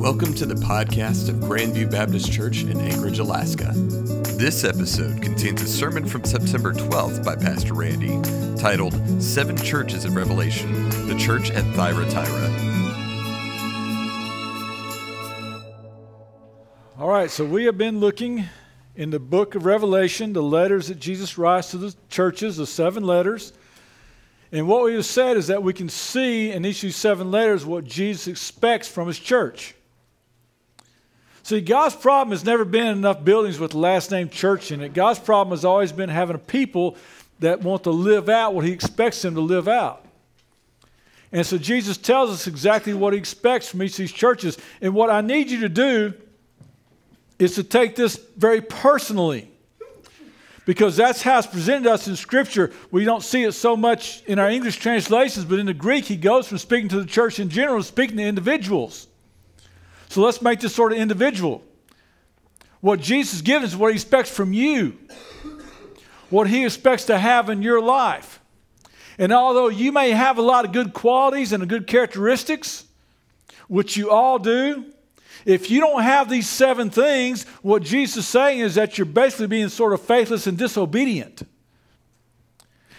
Welcome to the podcast of Grandview Baptist Church in Anchorage, Alaska. This episode contains a sermon from September 12th by Pastor Randy titled Seven Churches of Revelation, the Church at Thyatira. All right, so we have been looking in the book of Revelation, the letters that Jesus writes to the churches, the seven letters. And what we have said is that we can see in these seven letters what Jesus expects from his church. See, God's problem has never been enough buildings with the last name church in it. God's problem has always been having people that want to live out what he expects them to live out. And so Jesus tells us exactly what he expects from each of these churches. And what I need you to do is to take this very personally. Because that's how it's presented to us in Scripture. We don't see it so much in our English translations, but in the Greek, he goes from speaking to the church in general to speaking to individuals. So let's make this sort of individual. What Jesus gives is what he expects from you, what he expects to have in your life. And although you may have a lot of good qualities and good characteristics, which you all do, if you don't have these seven things, what Jesus is saying is that you're basically being sort of faithless and disobedient.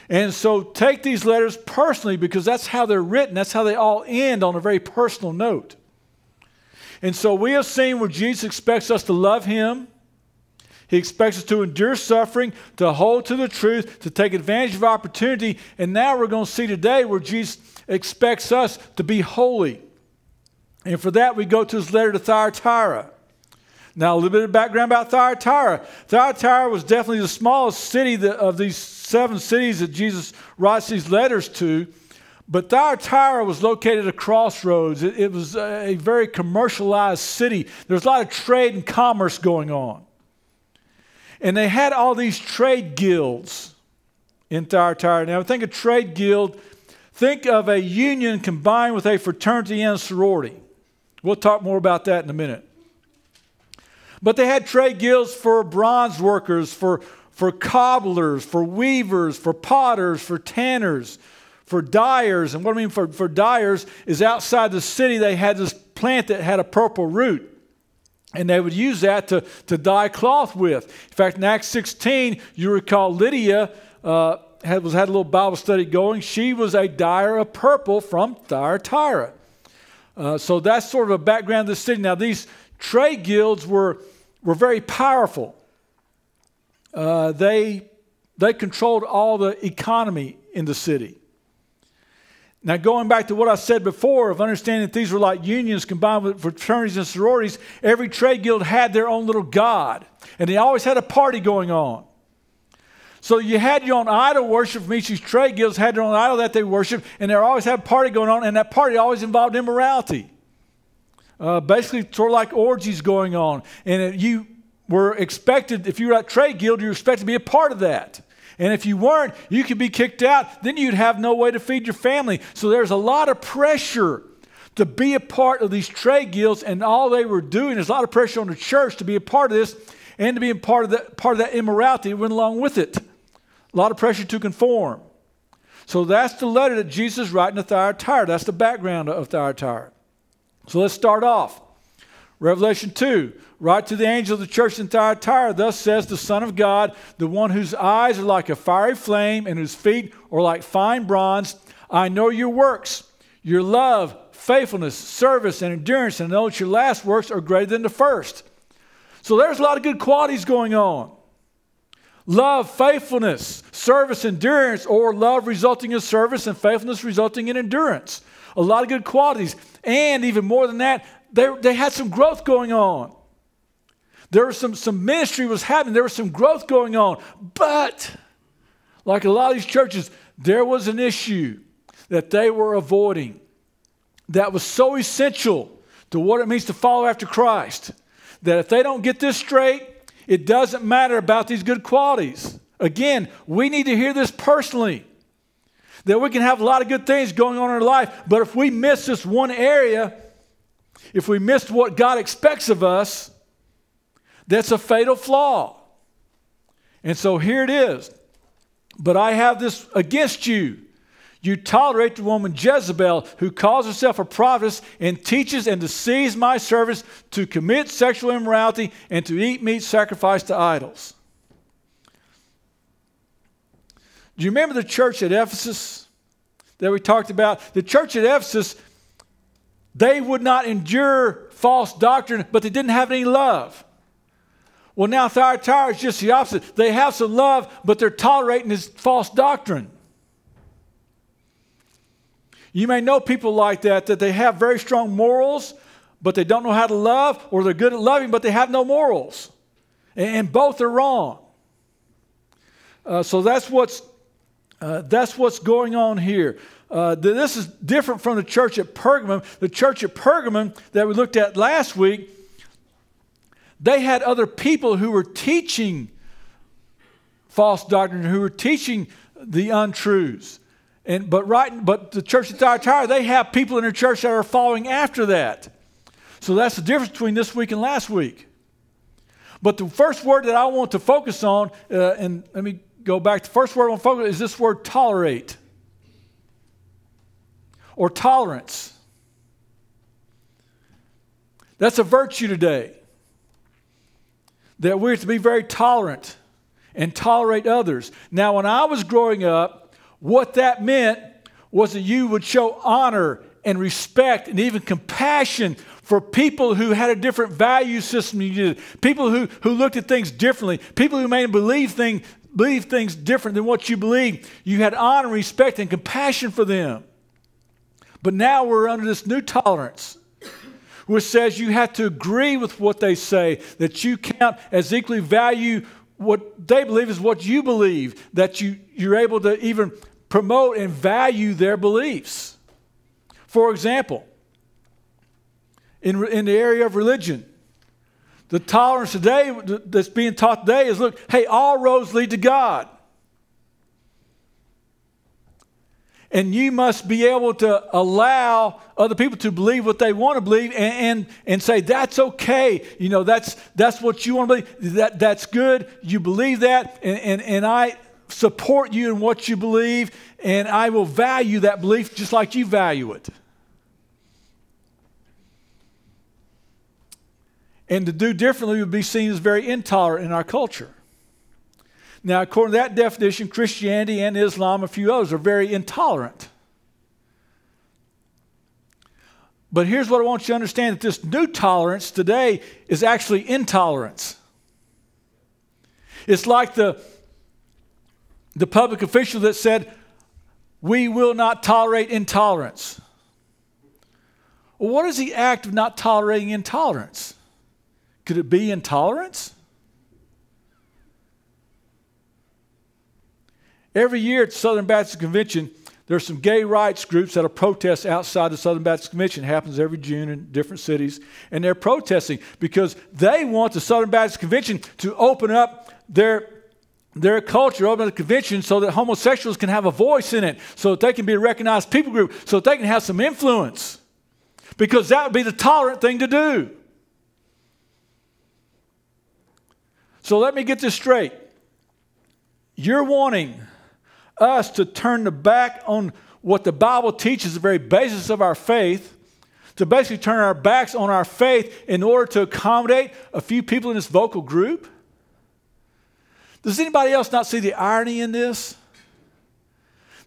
And so take these letters personally because that's how they're written. That's how they all end on a very personal note. And so we have seen where Jesus expects us to love Him. He expects us to endure suffering, to hold to the truth, to take advantage of opportunity. And now we're going to see today where Jesus expects us to be holy. And for that, we go to his letter to Thyatira. Now, a little bit of background about Thyatira. Thyatira was definitely the smallest city of these seven cities that Jesus writes these letters to. But Thyatira was located at a crossroads. It, it was a, a very commercialized city. There's a lot of trade and commerce going on. And they had all these trade guilds in Thyatira. Now, think of trade guild, think of a union combined with a fraternity and a sorority. We'll talk more about that in a minute. But they had trade guilds for bronze workers, for, for cobblers, for weavers, for potters, for tanners, for dyers. And what I mean for, for dyers is outside the city, they had this plant that had a purple root. And they would use that to, to dye cloth with. In fact, in Acts 16, you recall Lydia uh, had, was, had a little Bible study going. She was a dyer of purple from Thyatira. Uh, so that's sort of a background of the city. Now, these trade guilds were, were very powerful. Uh, they, they controlled all the economy in the city. Now, going back to what I said before of understanding that these were like unions combined with fraternities and sororities, every trade guild had their own little god, and they always had a party going on. So you had your own idol worship from each of these trade guilds, had their own idol that they worshiped, and they always had a party going on, and that party always involved immorality. Uh, basically, sort of like orgies going on. And you were expected, if you were at trade guild, you were expected to be a part of that. And if you weren't, you could be kicked out. Then you'd have no way to feed your family. So there's a lot of pressure to be a part of these trade guilds, and all they were doing is a lot of pressure on the church to be a part of this and to be a part of that, part of that immorality that went along with it. A lot of pressure to conform. So that's the letter that Jesus writing to Thyatira. That's the background of Thyatira. So let's start off. Revelation 2, write to the angel of the church in Thyatira, thus says the Son of God, the one whose eyes are like a fiery flame and whose feet are like fine bronze. I know your works, your love, faithfulness, service, and endurance, and I know that your last works are greater than the first. So there's a lot of good qualities going on. Love, faithfulness, service, endurance, or love resulting in service and faithfulness resulting in endurance. A lot of good qualities. And even more than that, they, they had some growth going on. There was some, some ministry was happening. There was some growth going on. But, like a lot of these churches, there was an issue that they were avoiding that was so essential to what it means to follow after Christ that if they don't get this straight, it doesn't matter about these good qualities. Again, we need to hear this personally. That we can have a lot of good things going on in our life, but if we miss this one area, if we missed what God expects of us, that's a fatal flaw. And so here it is. But I have this against you. You tolerate the woman Jezebel, who calls herself a prophetess and teaches and deceives my servants to commit sexual immorality and to eat meat sacrificed to idols. Do you remember the church at Ephesus that we talked about? The church at Ephesus, they would not endure false doctrine, but they didn't have any love. Well, now Thyatira is just the opposite. They have some love, but they're tolerating this false doctrine. You may know people like that, that they have very strong morals, but they don't know how to love, or they're good at loving, but they have no morals. And both are wrong. Uh, so that's what's, uh, that's what's going on here. Uh, this is different from the church at Pergamum. The church at Pergamum that we looked at last week, they had other people who were teaching false doctrine, who were teaching the untruths. And, but, right, but the church at Thyatira, they have people in their church that are following after that. So that's the difference between this week and last week. But the first word that I want to focus on, uh, and let me go back, the first word I want to focus on is this word tolerate or tolerance. That's a virtue today. That we're to be very tolerant and tolerate others. Now, when I was growing up, what that meant was that you would show honor and respect and even compassion for people who had a different value system you did, people who, who looked at things differently, people who may believe, thing, believe things different than what you believe. You had honor, respect, and compassion for them. But now we're under this new tolerance, which says you have to agree with what they say, that you count as equally value what they believe is what you believe, that you, you're able to even promote and value their beliefs. For example, in, in the area of religion, the tolerance today that's being taught today is look, hey, all roads lead to God. And you must be able to allow other people to believe what they want to believe and, and, and say, that's okay. You know, that's, that's what you want to believe. That, that's good. You believe that. And, and, and I, support you in what you believe, and I will value that belief just like you value it. And to do differently would be seen as very intolerant in our culture. Now, according to that definition, Christianity and Islam, a few others, are very intolerant. But here's what I want you to understand that this new tolerance today is actually intolerance. It's like the the public official that said, We will not tolerate intolerance. Well, what is the act of not tolerating intolerance? Could it be intolerance? Every year at the Southern Baptist Convention, there's some gay rights groups that'll protest outside the Southern Baptist Convention. It happens every June in different cities. And they're protesting because they want the Southern Baptist Convention to open up their their culture open up the convention so that homosexuals can have a voice in it, so that they can be a recognized people group, so that they can have some influence. Because that would be the tolerant thing to do. So let me get this straight. You're wanting us to turn the back on what the Bible teaches, the very basis of our faith, to basically turn our backs on our faith in order to accommodate a few people in this vocal group? Does anybody else not see the irony in this?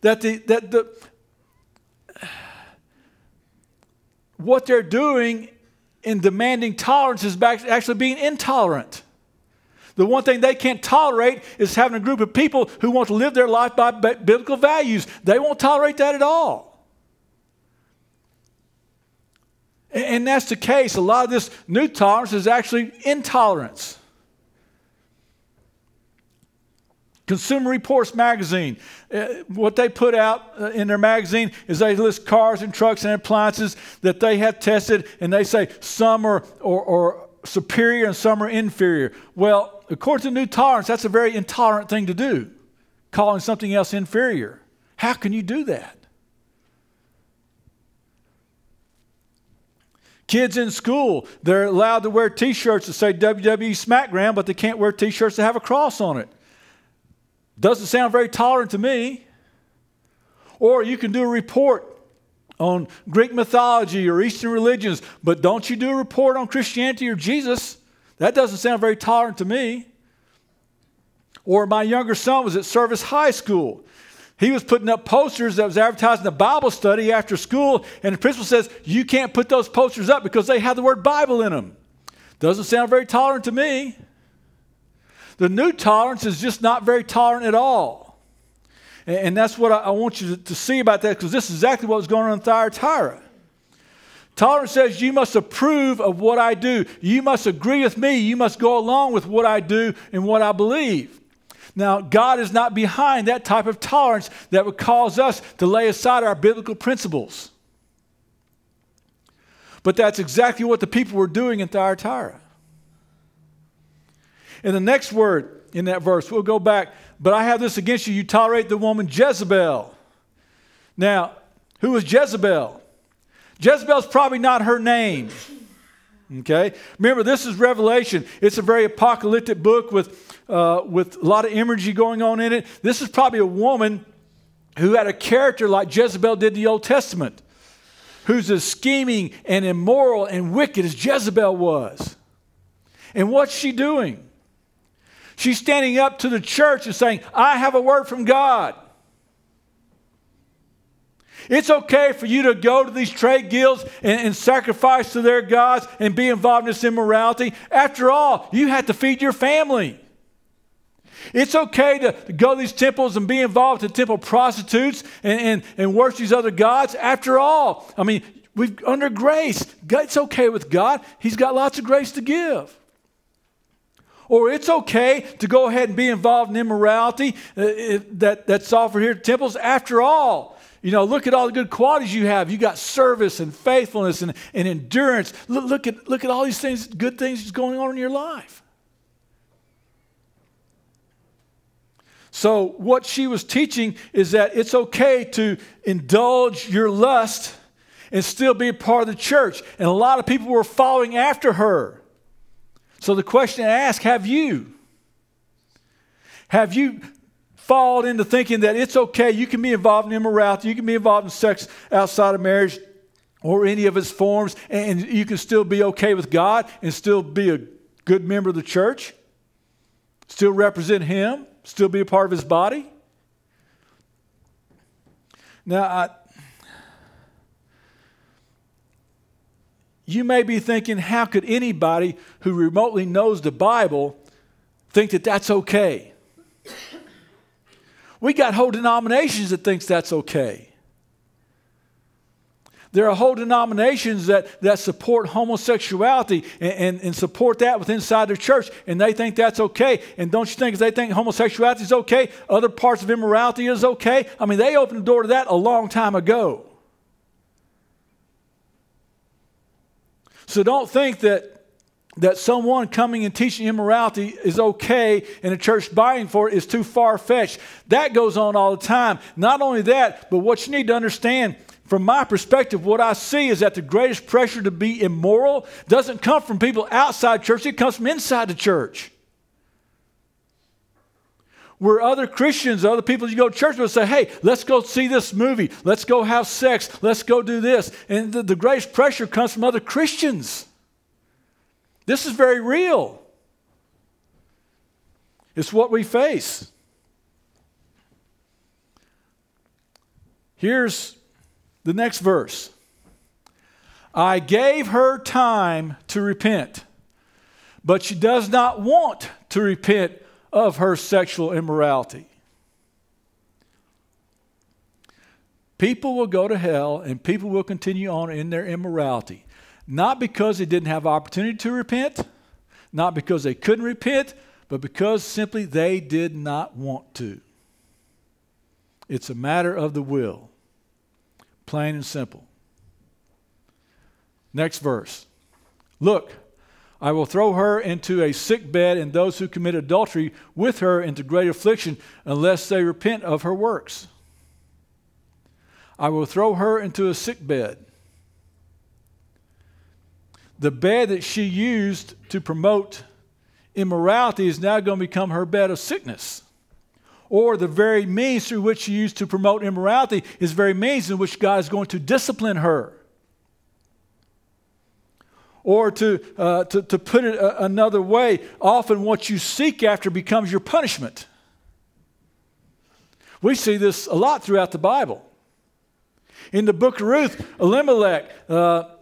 That the, that the, what they're doing in demanding tolerance is actually being intolerant. The one thing they can't tolerate is having a group of people who want to live their life by biblical values. They won't tolerate that at all. And that's the case. A lot of this new tolerance is actually intolerance. Consumer Reports magazine, uh, what they put out uh, in their magazine is they list cars and trucks and appliances that they have tested, and they say some are or, or superior and some are inferior. Well, according to New Tolerance, that's a very intolerant thing to do, calling something else inferior. How can you do that? Kids in school, they're allowed to wear t shirts that say WWE SmackDown, but they can't wear t shirts that have a cross on it. Doesn't sound very tolerant to me. Or you can do a report on Greek mythology or Eastern religions, but don't you do a report on Christianity or Jesus? That doesn't sound very tolerant to me. Or my younger son was at Service High School. He was putting up posters that was advertising a Bible study after school, and the principal says, You can't put those posters up because they have the word Bible in them. Doesn't sound very tolerant to me. The new tolerance is just not very tolerant at all. And, that's what I, want you to, to see about that because this is exactly what was going on in Thyatira. Tolerance says you must approve of what I do. You must agree with me. You must go along with what I do and what I believe. Now, God is not behind that type of tolerance that would cause us to lay aside our biblical principles. But that's exactly what the people were doing in Thyatira. In the next word in that verse, we'll go back, but I have this against you. You tolerate the woman Jezebel. Now, who was Jezebel? Jezebel's probably not her name. Okay? Remember, this is Revelation. It's a very apocalyptic book with, uh, with a lot of imagery going on in it. This is probably a woman who had a character like Jezebel did in the Old Testament, who's as scheming and immoral and wicked as Jezebel was. And what's she doing? She's standing up to the church and saying, I have a word from God. It's okay for you to go to these trade guilds and, and, sacrifice to their gods and be involved in this immorality. After all, you have to feed your family. It's okay to go to these temples and be involved in temple prostitutes and, and, and worship these other gods. After all, I mean, we've under grace. It's okay with God. He's got lots of grace to give. Or it's okay to go ahead and be involved in immorality uh, that, that's offered here at temples. After all, you know, look at all the good qualities you have. You got service and faithfulness and, and endurance. Look, look, at, look at all these things, good things that's going on in your life. So, what she was teaching is that it's okay to indulge your lust and still be a part of the church. And a lot of people were following after her. So, the question I ask have you? Have you fall into thinking that it's okay, you can be involved in immorality, you can be involved in sex outside of marriage or any of its forms, and you can still be okay with God and still be a good member of the church, still represent Him, still be a part of His body. Now, I, you may be thinking, how could anybody who remotely knows the Bible think that that's okay? We got whole denominations that thinks that's okay. There are whole denominations that, that support homosexuality and, and, and, support that within inside their church, and they think that's okay. And don't you think if they think homosexuality is okay, other parts of immorality is okay? I mean, they opened the door to that a long time ago. So don't think that that someone coming and teaching immorality is okay and a church buying for it is too far fetched. That goes on all the time. Not only that, but what you need to understand from my perspective, what I see is that the greatest pressure to be immoral doesn't come from people outside church, it comes from inside the church. Where other Christians, other people you go to church will say, hey, let's go see this movie, let's go have sex, let's go do this. And the, the greatest pressure comes from other Christians. This is very real. It's what we face. Here's the next verse I gave her time to repent, but she does not want to repent of her sexual immorality. People will go to hell and people will continue on in their immorality. Not because they didn't have opportunity to repent, not because they couldn't repent, but because simply they did not want to. It's a matter of the will, plain and simple. Next verse. Look, I will throw her into a sick bed, and those who commit adultery with her into great affliction, unless they repent of her works. I will throw her into a sick bed the bed that she used to promote immorality is now going to become her bed of sickness. or the very means through which she used to promote immorality is very means in which God is going to discipline her. Or to, uh, to, to put it a, another way, often what you seek after becomes your punishment. We see this a lot throughout the Bible. In the book of Ruth, Elimelech, uh,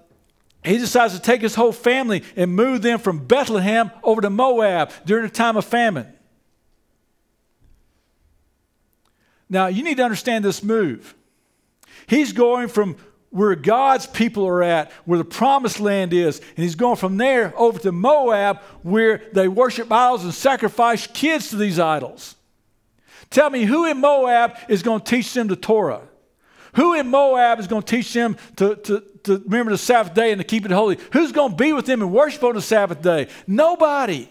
he decides to take his whole family and move them from Bethlehem over to Moab during a time of famine. Now, you need to understand this move. He's going from where God's people are at, where the promised land is, and he's going from there over to Moab, where they worship idols and sacrifice kids to these idols. Tell me, who in Moab is going to teach them the Torah? Who in Moab is going to teach them to, to, to remember the Sabbath day and to keep it holy? Who's going to be with them and worship on the Sabbath day? Nobody.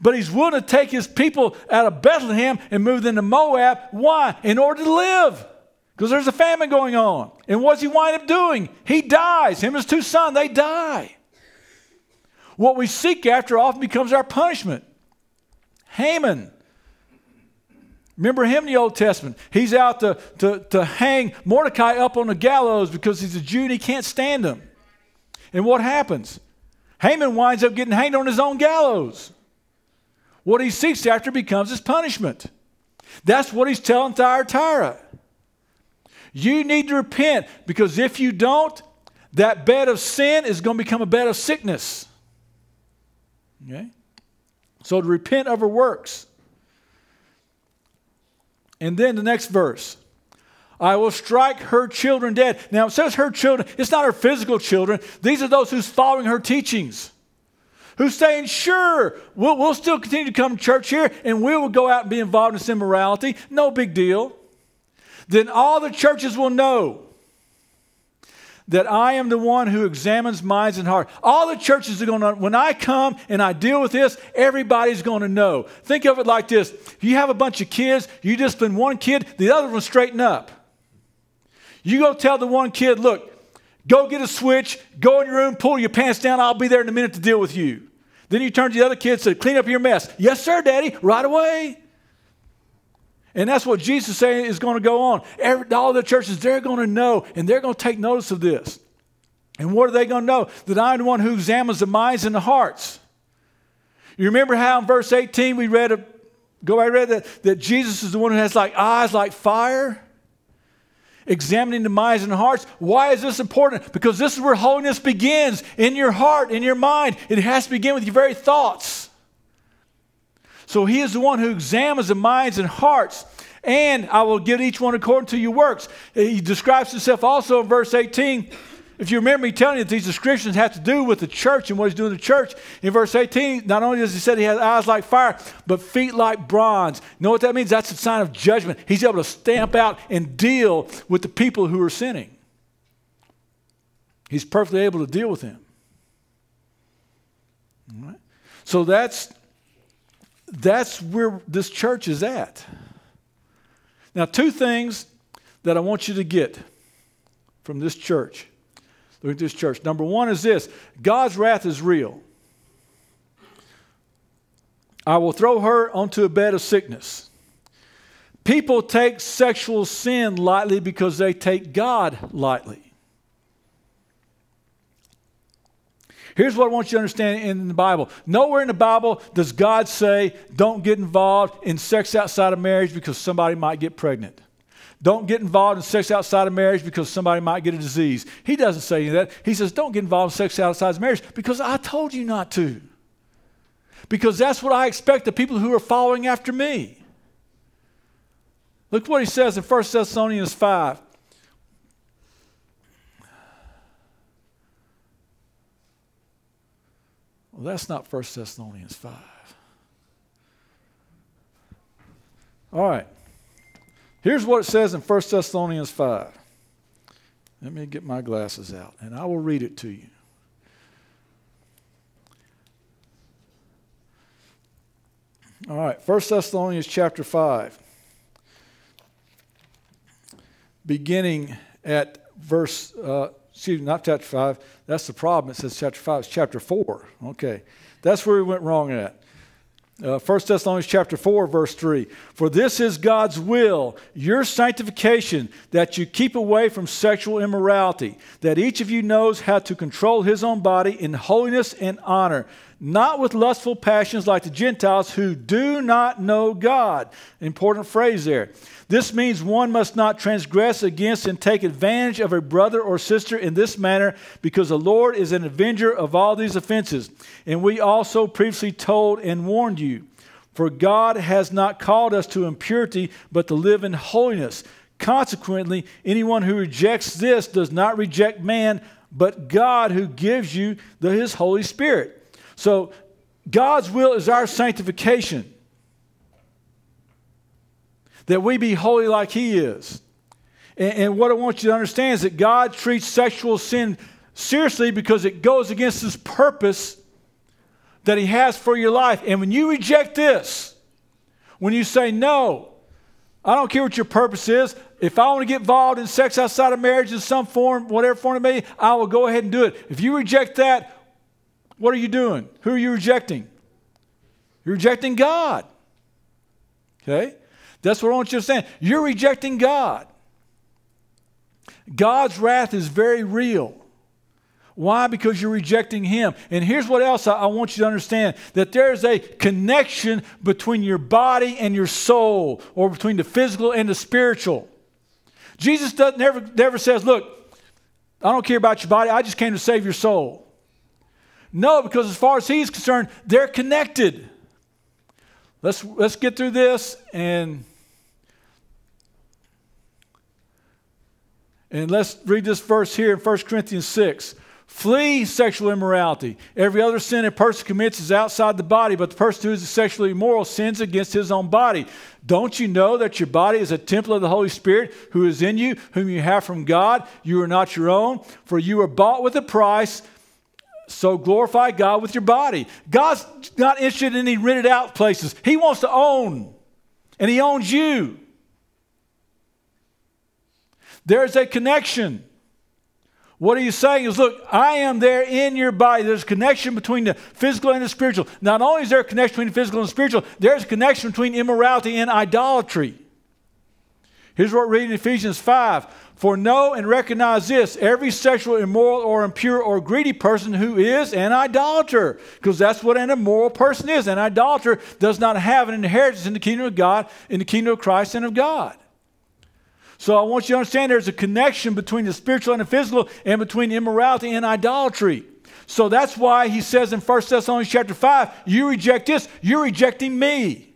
But he's willing to take his people out of Bethlehem and move them to Moab. Why? In order to live. Because there's a famine going on. And what's he wind up doing? He dies. Him and his two sons, they die. What we seek after often becomes our punishment. Haman. Remember him in the Old Testament. He's out to, to, to hang Mordecai up on the gallows because he's a Jew and he can't stand him. And what happens? Haman winds up getting hanged on his own gallows. What he seeks after becomes his punishment. That's what he's telling Thyatira. You need to repent because if you don't, that bed of sin is going to become a bed of sickness. Okay? So to repent of her works. And then the next verse. I will strike her children dead. Now it says her children, it's not her physical children. These are those who's following her teachings who's saying, sure, we'll, we'll still continue to come to church here and we will go out and be involved in this immorality. No big deal. Then all the churches will know that I am the one who examines minds and hearts. All the churches are going to, when I come and I deal with this, everybody's going to know. Think of it like this if you have a bunch of kids, you discipline one kid, the other one straighten up. You go tell the one kid, look, go get a switch, go in your room, pull your pants down, I'll be there in a minute to deal with you. Then you turn to the other kids and say, Clean up your mess. Yes, sir, Daddy, right away. And that's what Jesus is saying is going to go on. Every, all the churches, they're going to know and they're going to take notice of this. And what are they going to know? That I'm the one who examines the minds and the hearts. You remember how in verse 18 we read, a, go I read that, that Jesus is the one who has like eyes like fire? examining the minds and hearts. Why is this important? Because this is where holiness begins in your heart, in your mind. It has to begin with your very thoughts. So he is the one who examines the minds and hearts. And I will give each one according to your works. He describes himself also in verse 18 if you remember me telling you that these descriptions have to do with the church and what he's doing in the church, in verse 18, not only does he say he has eyes like fire, but feet like bronze. You know what that means? That's a sign of judgment. He's able to stamp out and deal with the people who are sinning. He's perfectly able to deal with them. So that's that's where this church is at. Now, two things that I want you to get from this church. Look at this church. Number one is this God's wrath is real. I will throw her onto a bed of sickness. People take sexual sin lightly because they take God lightly. Here's what I want you to understand in the Bible. Nowhere in the Bible does God say, don't get involved in sex outside of marriage because somebody might get pregnant. Don't get involved in sex outside of marriage because somebody might get a disease. He doesn't say that. He says, don't get involved in sex outside of marriage because I told you not to. Because that's what I expect the people who are following after me. Look what he says in 1 Thessalonians 5. Well, that's not 1 Thessalonians 5. All right. Here's what it says in 1 Thessalonians 5. Let me get my glasses out, and I will read it to you. All right, 1 Thessalonians chapter 5, beginning at verse, uh, excuse me, not chapter 5. That's the problem. It says chapter 5, it's chapter 4. Okay, that's where we went wrong at. Uh, 1 Thessalonians chapter 4, verse 3. For this is God's will, your sanctification, that you keep away from sexual immorality, that each of you knows how to control his own body in holiness and honor, not with lustful passions like the Gentiles who do not know God. Important phrase there. This means one must not transgress against and take advantage of a brother or sister in this manner, because the Lord is an avenger of all these offenses. And we also previously told and warned you. For God has not called us to impurity, but to live in holiness. Consequently, anyone who rejects this does not reject man, but God who gives you the, his Holy Spirit. So, God's will is our sanctification that we be holy like He is. And, and, what I want you to understand is that God treats sexual sin seriously because it goes against His purpose that He has for your life. And when you reject this, when you say, No, I don't care what your purpose is, if I want to get involved in sex outside of marriage in some form, whatever form it may be, I will go ahead and do it. If you reject that, what are you doing? Who are you rejecting? You're rejecting God. Okay? That's what I want you to understand. You're rejecting God. God's wrath is very real. Why? Because you're rejecting Him. And here's what else I, want you to understand that there's a connection between your body and your soul, or between the physical and the spiritual. Jesus never, never says, Look, I don't care about your body, I just came to save your soul. No, because as far as He's concerned, they're connected. Let's, let's get through this and And let's read this verse here in 1 Corinthians 6. Flee sexual immorality. Every other sin a person commits is outside the body, but the person who is sexually immoral sins against his own body. Don't you know that your body is a temple of the Holy Spirit who is in you, whom you have from God? You are not your own, for you were bought with a price. So glorify God with your body. God's not interested in any rented out places. He wants to own, and He owns you. There's a connection. What are you saying is, look, I am there in your body. There's a connection between the physical and the spiritual. Not only is there a connection between the physical and the spiritual, there's a connection between immorality and idolatry. Here's what we're reading in Ephesians 5. For know and recognize this every sexual, immoral, or impure, or greedy person who is an idolater, because that's what an immoral person is. An idolater does not have an inheritance in the kingdom of God, in the kingdom of Christ and of God. So I want you to understand there's a connection between the spiritual and the physical and between immorality and idolatry. So that's why he says in 1 Thessalonians chapter 5, you reject this, you're rejecting me.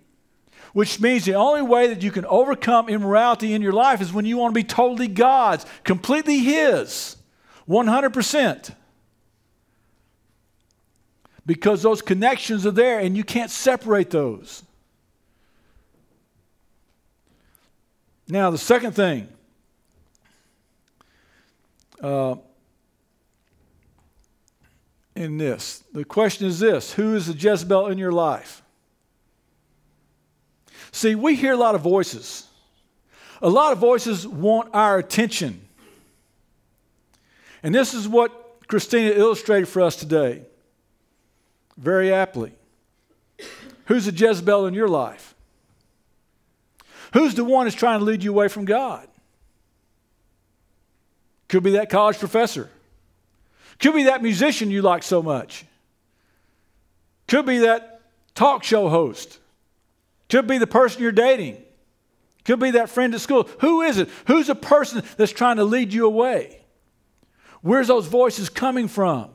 Which means the only way that you can overcome immorality in your life is when you want to be totally God's, completely His, 100%. Because those connections are there and you can't separate those. Now, the second thing uh, in this, the question is this Who is the Jezebel in your life? See, we hear a lot of voices. A lot of voices want our attention. And this is what Christina illustrated for us today, very aptly. Who's the Jezebel in your life? Who's the one that's trying to lead you away from God? Could be that college professor. Could be that musician you like so much. Could be that talk show host. Could be the person you're dating. Could be that friend at school. Who is it? Who's the person that's trying to lead you away? Where's those voices coming from?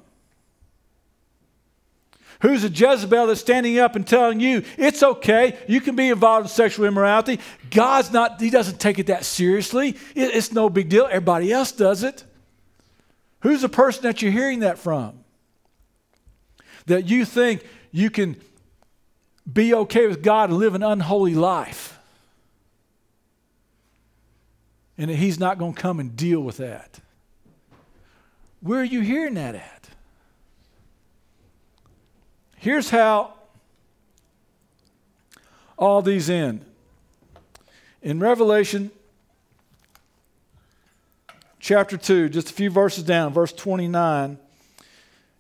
Who's a Jezebel that's standing up and telling you it's okay, you can be involved in sexual immorality. God's not, He doesn't take it that seriously. it's no big deal. Everybody else does it. Who's the person that you're hearing that from? That you think you can be okay with God and live an unholy life. And that He's not going to come and deal with that. Where are you hearing that at? Here's how all these end. In Revelation chapter 2, just a few verses down, verse 29,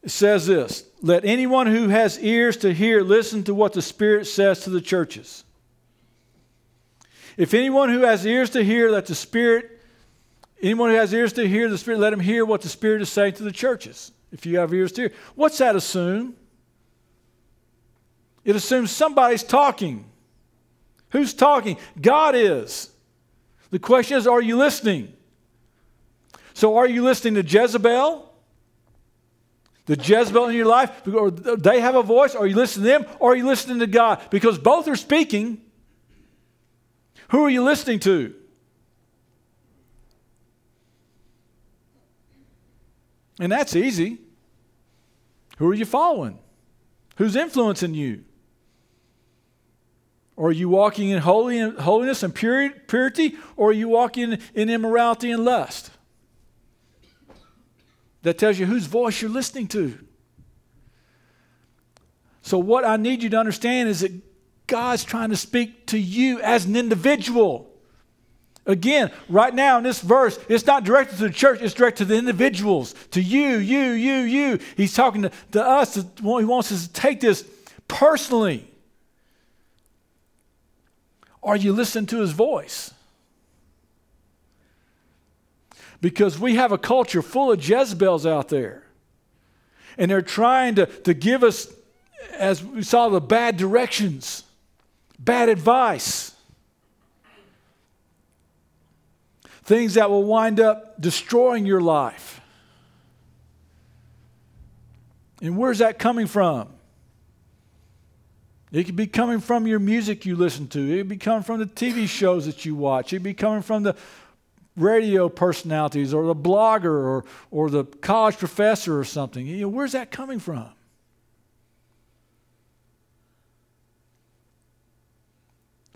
It says this Let anyone who has ears to hear listen to what the Spirit says to the churches. If anyone who has ears to hear, let the Spirit, anyone who has ears to hear the Spirit, let him hear what the Spirit is saying to the churches. If you have ears to hear. What's that assume? It assumes somebody's talking. Who's talking? God is. The question is, are you listening? So, are you listening to Jezebel? The Jezebel in your life, or they have a voice? Are you listening to them, or are you listening to God? Because both are speaking. Who are you listening to? And that's easy. Who are you following? Who's influencing you? Or are you walking in holiness and purity, or are you walking in immorality and lust? That tells you whose voice you're listening to. So, what I need you to understand is that God's trying to speak to you as an individual. Again, right now in this verse, it's not directed to the church, it's directed to the individuals, to you, you, you, you. He's talking to, to us. He wants us to take this personally. Are you listening to his voice? Because we have a culture full of Jezebels out there. And they're trying to, to give us, as we saw, the bad directions, bad advice, things that will wind up destroying your life. And where's that coming from? It could be coming from your music you listen to. It could be coming from the TV shows that you watch. It could be coming from the radio personalities or the blogger or, or the college professor or something. You know, where's that coming from?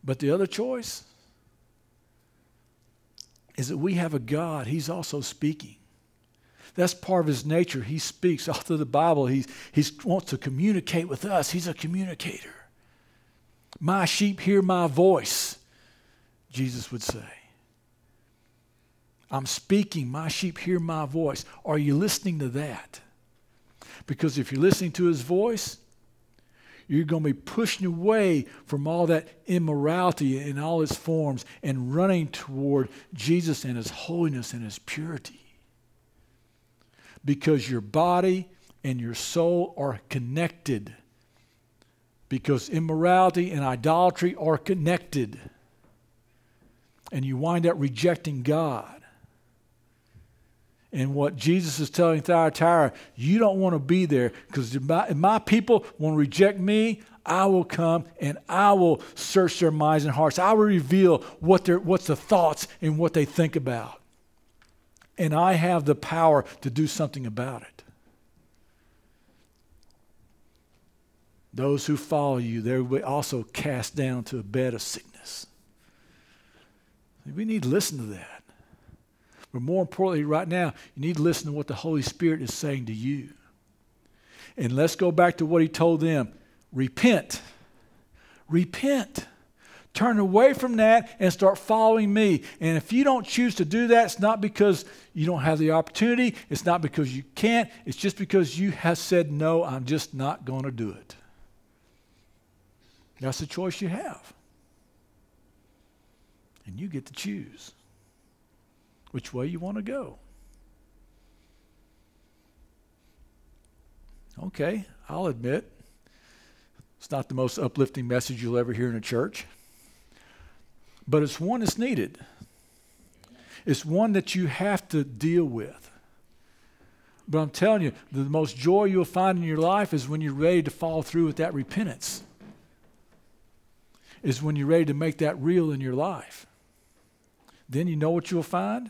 But the other choice is that we have a God, He's also speaking. That's part of His nature. He speaks all through the Bible. He wants to communicate with us, He's a communicator. My sheep hear my voice, Jesus would say. I'm speaking, my sheep hear my voice. Are you listening to that? Because if you're listening to his voice, you're going to be pushing away from all that immorality in all its forms and running toward Jesus and his holiness and his purity. Because your body and your soul are connected because immorality and idolatry are connected. And you wind up rejecting God. And what Jesus is telling Thyatira, you don't want to be there because if my, if my people want to reject me, I will come and I will search their minds and hearts. I will reveal what their, what's the thoughts and what they think about. And I have the power to do something about it. Those who follow you, they will also cast down to a bed of sickness. We need to listen to that. But more importantly, right now, you need to listen to what the Holy Spirit is saying to you. And let's go back to what he told them repent. Repent. Turn away from that and start following me. And if you don't choose to do that, it's not because you don't have the opportunity, it's not because you can't, it's just because you have said, No, I'm just not going to do it. That's the choice you have. And you get to choose which way you want to go. Okay, I'll admit it's not the most uplifting message you'll ever hear in a church, but it's one that's needed. It's one that you have to deal with. But I'm telling you, the most joy you'll find in your life is when you're ready to follow through with that repentance is when you're ready to make that real in your life. Then you know what you'll find?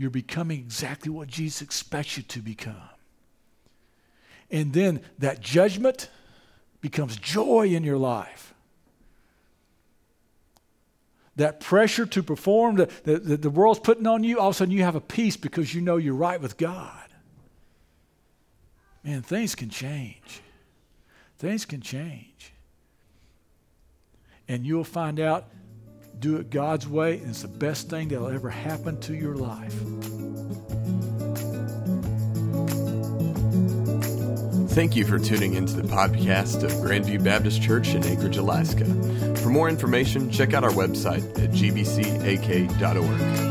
You're becoming exactly what Jesus expects you to become. And then that judgment becomes joy in your life. That pressure to perform that the, the world's putting on you, all of a sudden you have a peace because you know you're right with God. Man, things can change. Things can change and you'll find out do it God's way, and it's the best thing that'll ever happen to your life. Thank you for tuning into the podcast of Grandview Baptist Church in Anchorage, Alaska. For more information, check out our website at gbcak.org.